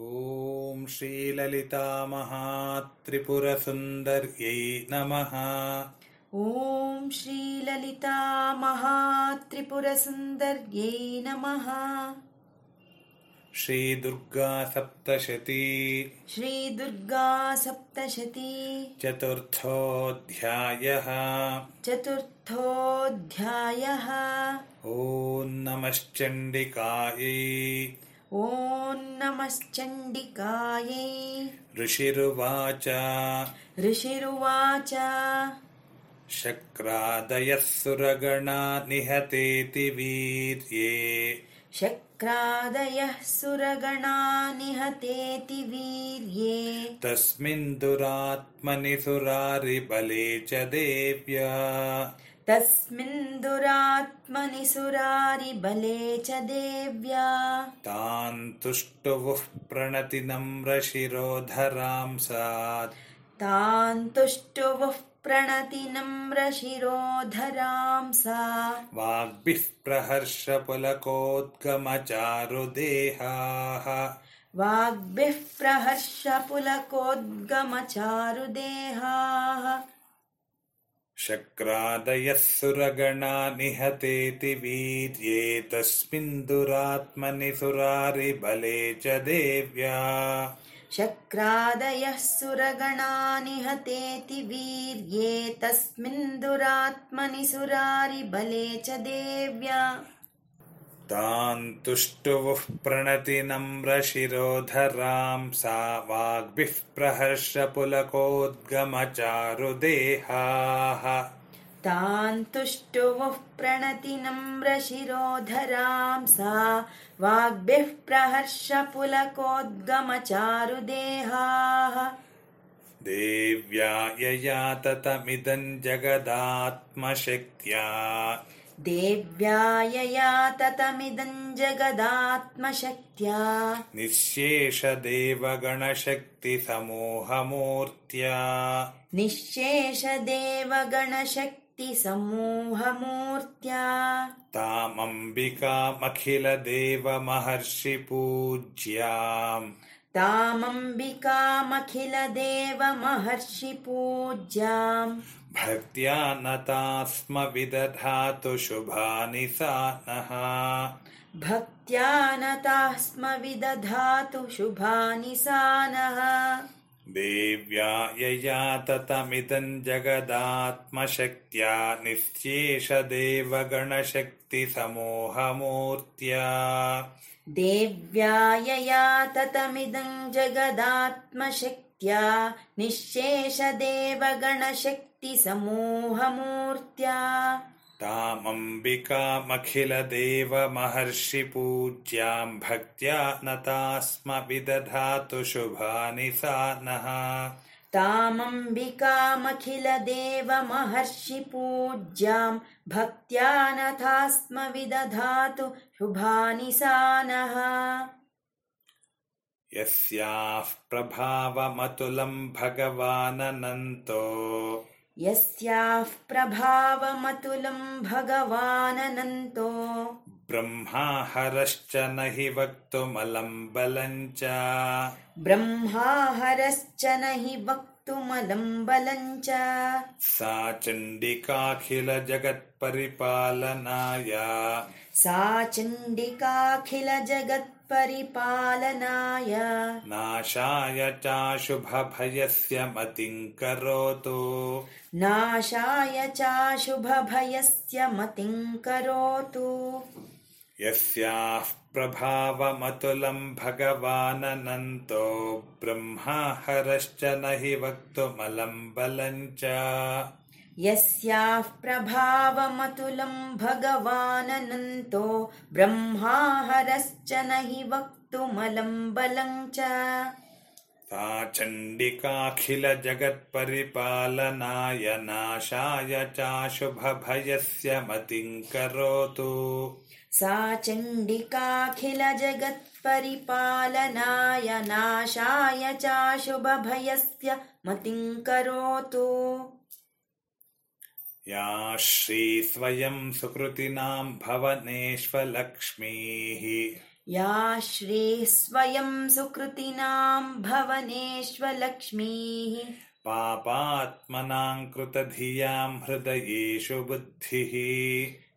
ॐ श्रीललितामहात्रिपुरसुन्दर्यै नमः। ॐ श्रीललितामहात्रिपुरसुन्दर्यै नमः। श्रीदुर्गासप्तशती श्रीदुर्गा सप्तशती चतुर्थोऽध्यायः। चतुर्थोऽध्यायः। ॐ नमश्चण्डिकायै ॐ नमश्चण्डिकायै। ऋषिरुवाच। ऋषिरुवाच। शक्रादयः सुरगणा निहतेति वीर्ये। शक्रादयः सुरगणा निहतेति वीर्ये। तस्मिन् दुरात्मनि सुरारिबले च देव्या तस्मिन् दुरात्मनि सुरारिबले च देव्या। तान् तुष्टुवुः प्रणतिनम्रशिरोधरां सात् तान् तुष्टुवुः प्रणति नम्रशिरोधरां सा वाग्भिः प्रहर्षपुलकोद्गमचारुदेहाः वाग्भिः प्रहर्षपुलकोद्गमचारुदेहाः शक्रादयः सुरगणा निहतेति वीर्ये तस्मिन् दुरात्मनि सुरारिबले च देव्या। शक्रादयः सुरगणा निहतेति वीर्ये तस्मिन् दुरात्मनि सुरारिबले च देव्या तान् तुष्टुवुः प्रणतिनम्रशिरोधरां सा वाग्भिः प्रहर्षपुलकोद्गमचारुदेहाः तान् तुष्टुवुः प्रणति नम्रशिरोधरां सा वाग्भिः प्रहर्षपुलकोद्गमचारुदेहाः देव्या यया ततमिदं जगदात्मशक्त्या देव्या यया ततमिदं जगदात्मशक्त्या। निःशेषदेवगणशक्तिसमूहमूर्त्या। निःशेषदेवगणशक्तिसमूहमूर्त्या। तामम्बिकामखिलदेवमहर्षिपूज्याम् तामम्बिकामखिलदेवमहर्षिपूज्याम्। भक्त्या नता स्म विदधातु शुभानि सा नः। भक्त्या नताः स्म विदधातु शुभानि सा नः। देव्या यया ततमिदं जगदात्मशक्त्या निःशेषदेवगणशक्तिसमूहमूर्त्या। देव्या यया ततमिदं जगदात्मशक्त्या निःशेषदेवगणशक्तिसमूहमूर्त्या। तामम्बिकामखिलदेवमहर्षिपूज्यां भक्त्या नता स्म विदधातु शुभानि सा नः तामम्बिकामखिलदेवमहर्षिपूज्यां भक्त्या नथा स्म विदधातु शुभानि सा नः यस्याः प्रभावमतुलं भगवाननन्तो। यस्याः प्रभावमतुलं भगवाननन्तो ब्रह्मा हरश्च न हि वक्तुमलं बलं च। ब्रह्माहरश्च न हि वक्तुमलं बलं च। सा चण्डिकाखिलजगत्परिपालनाय। सा चण्डिकाखिलजगत्परिपालनाय। नाशाय चाशुभभयस्य मतिं करोतु। नाशाय चाशुभभयस्य मतिं करोतु यस्याः प्रभावमतुलं भगवाननन्तो ब्रह्मा हरश्च न हि वक्तुमलं बलं च। यस्याः प्रभावमतुलं भगवाननन्तो ब्रह्माहरश्च न हि वक्तुमलं बलं च। सा चण्डिकाखिलजगत्परिपालनाय नाशाय चाशुभभयस्य मतिं करोतु सा चण्डिकाखिलजगत्परिपालनाय नाशाय चाशुभभयस्य मतिं करोतु। या श्रीस्वयं सुकृतिनां भवनेष्वलक्ष्मीः। या श्रीः स्वयं सुकृतिनां भवनेष्वलक्ष्मीः। पापात्मनां कृतधियां हृदयेषु बुद्धिः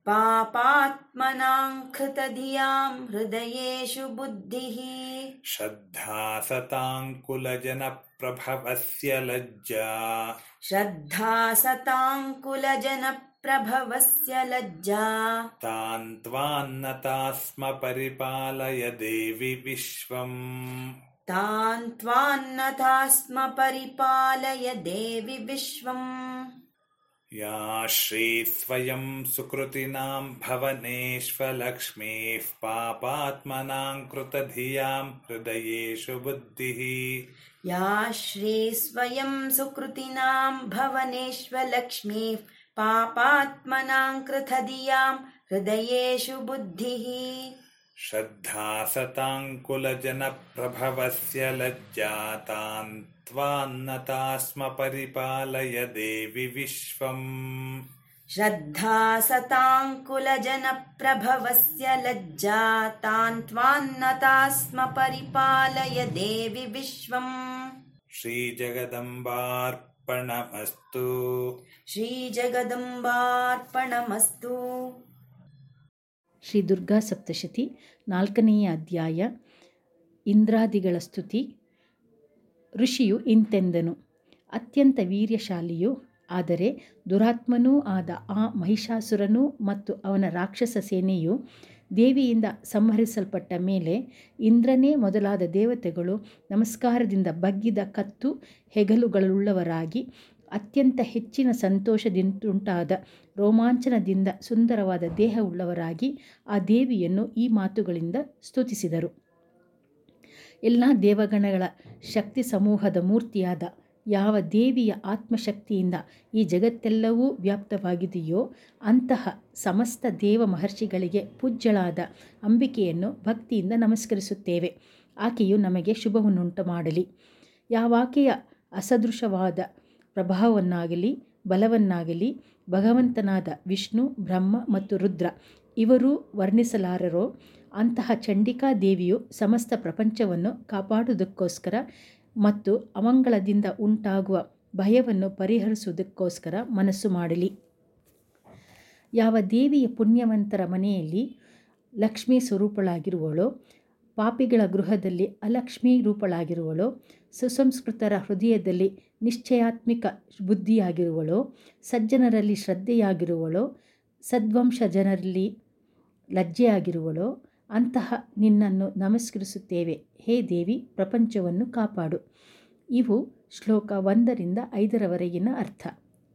पापात्मनां कृतधियां हृदयेषु बुद्धिः। श्रद्धा सताङ्कुलजनप्रभवस्य लज्जा। श्रद्धा सताङ्कुलजनप्रभवस्य लज्जा। तान् त्वान्नता स्म परिपालय देवि विश्वम्। तान् त्वान्नथा स्म परिपालय देवि विश्वम् या श्रीस्वयं सुकृतिनां भवनेष्वलक्ष्मीः पापात्मनां कृतधियां हृदयेषु बुद्धिः। या श्रीस्वयं सुकृतिनां भवनेष्वलक्ष्मीः पापात्मनां कृतधियां हृदयेषु बुद्धिः श्रद्धा सताङ्कुलजनप्रभवस्य लज्जा तान् त्वान्नता स्म परिपालय देवि विश्वम् श्रद्धा सताङ्कुलजनप्रभवस्य लज्जा तान् त्वान्नता स्म परिपालय देवि विश्वम् श्रीजगदम्बार्पणमस्तु। श्रीजगदम्बार्पणमस्तु ಶ್ರೀ ದುರ್ಗಾ ಸಪ್ತಶತಿ ನಾಲ್ಕನೆಯ ಅಧ್ಯಾಯ ಇಂದ್ರಾದಿಗಳ ಸ್ತುತಿ. ಋಷಿಯು ಇಂತೆಂದನು, ಅತ್ಯಂತ ವೀರ್ಯಶಾಲಿಯು, ಆದರೆ ದುರಾತ್ಮನೂ ಆದ ಆ ಮಹಿಷಾಸುರನು ಮತ್ತು ಅವನ ರಾಕ್ಷಸ ಸೇನೆಯು ದೇವಿಯಿಂದ ಸಂಹರಿಸಲ್ಪಟ್ಟ ಮೇಲೆ ಇಂದ್ರನೇ ಮೊದಲಾದ ದೇವತೆಗಳು ನಮಸ್ಕಾರದಿಂದ ಬಗ್ಗಿದ ಕತ್ತು ಹೆಗಲುಗಳುಳ್ಳವರಾಗಿ ಅತ್ಯಂತ ಹೆಚ್ಚಿನ ಸಂತೋಷದಿಂದುಂಟಾದ, ರೋಮಾಂಚನದಿಂದ ಸುಂದರವಾದ ದೇಹವುಳ್ಳವರಾಗಿ ಆ ದೇವಿಯನ್ನು ಈ ಮಾತುಗಳಿಂದ ಸ್ತುತಿಸಿದರು. ಎಲ್ಲ ದೇವಗಣಗಳ ಶಕ್ತಿ ಸಮೂಹದ ಮೂರ್ತಿಯಾದ ಯಾವ ದೇವಿಯ ಆತ್ಮಶಕ್ತಿಯಿಂದ ಈ ಜಗತ್ತೆಲ್ಲವೂ ವ್ಯಾಪ್ತವಾಗಿದೆಯೋ, ಅಂತಹ ಸಮಸ್ತ ದೇವ ಮಹರ್ಷಿಗಳಿಗೆ ಪೂಜ್ಯಳಾದ ಅಂಬಿಕೆಯನ್ನು ಭಕ್ತಿಯಿಂದ ನಮಸ್ಕರಿಸುತ್ತೇವೆ. ಆಕೆಯು ನಮಗೆ ಶುಭವನ್ನುಂಟು ಮಾಡಲಿ ಯಾವಾಕೆಯ ಅಸದೃಶವಾದ ಪ್ರಭಾವವನ್ನಾಗಲಿ, ಬಲವನ್ನಾಗಲಿ ಭಗವಂತನಾದ ವಿಷ್ಣು, ಬ್ರಹ್ಮ ಮತ್ತು ರುದ್ರ ಇವರು ವರ್ಣಿಸಲಾರರೋ, ಅಂತಹ ಚಂಡಿಕಾ ದೇವಿಯು ಸಮಸ್ತ ಪ್ರಪಂಚವನ್ನು ಕಾಪಾಡುವುದಕ್ಕೋಸ್ಕರ ಮತ್ತು ಅಮಂಗಳದಿಂದ ಉಂಟಾಗುವ ಭಯವನ್ನು ಪರಿಹರಿಸುವುದಕ್ಕೋಸ್ಕರ ಮನಸ್ಸು ಮಾಡಲಿ. ಯಾವ ದೇವಿಯ ಪುಣ್ಯವಂತರ ಮನೆಯಲ್ಲಿ ಲಕ್ಷ್ಮೀ ಸ್ವರೂಪಳಾಗಿರುವಳೋ, ಪಾಪಿಗಳ ಗೃಹದಲ್ಲಿ ಅಲಕ್ಷ್ಮೀ ರೂಪಳಾಗಿರುವಳೋ, ಸುಸಂಸ್ಕೃತರ ಹೃದಯದಲ್ಲಿ ನಿಶ್ಚಯಾತ್ಮಿಕ ಬುದ್ಧಿಯಾಗಿರುವಳೋ, ಸಜ್ಜನರಲ್ಲಿ ಶ್ರದ್ಧೆಯಾಗಿರುವಳೋ, ಸದ್ವಂಶ ಜನರಲ್ಲಿ ಲಜ್ಜೆಯಾಗಿರುವಳೋ, ಅಂತಹ ನಿನ್ನನ್ನು ನಮಸ್ಕರಿಸುತ್ತೇವೆ. ಹೇ ದೇವಿ, ಪ್ರಪಂಚವನ್ನು ಕಾಪಾಡು. ಇವು ಶ್ಲೋಕ ಒಂದರಿಂದ ಐದರವರೆಗಿನ ಅರ್ಥ.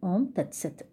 ಓಂ ತತ್ಸತ್.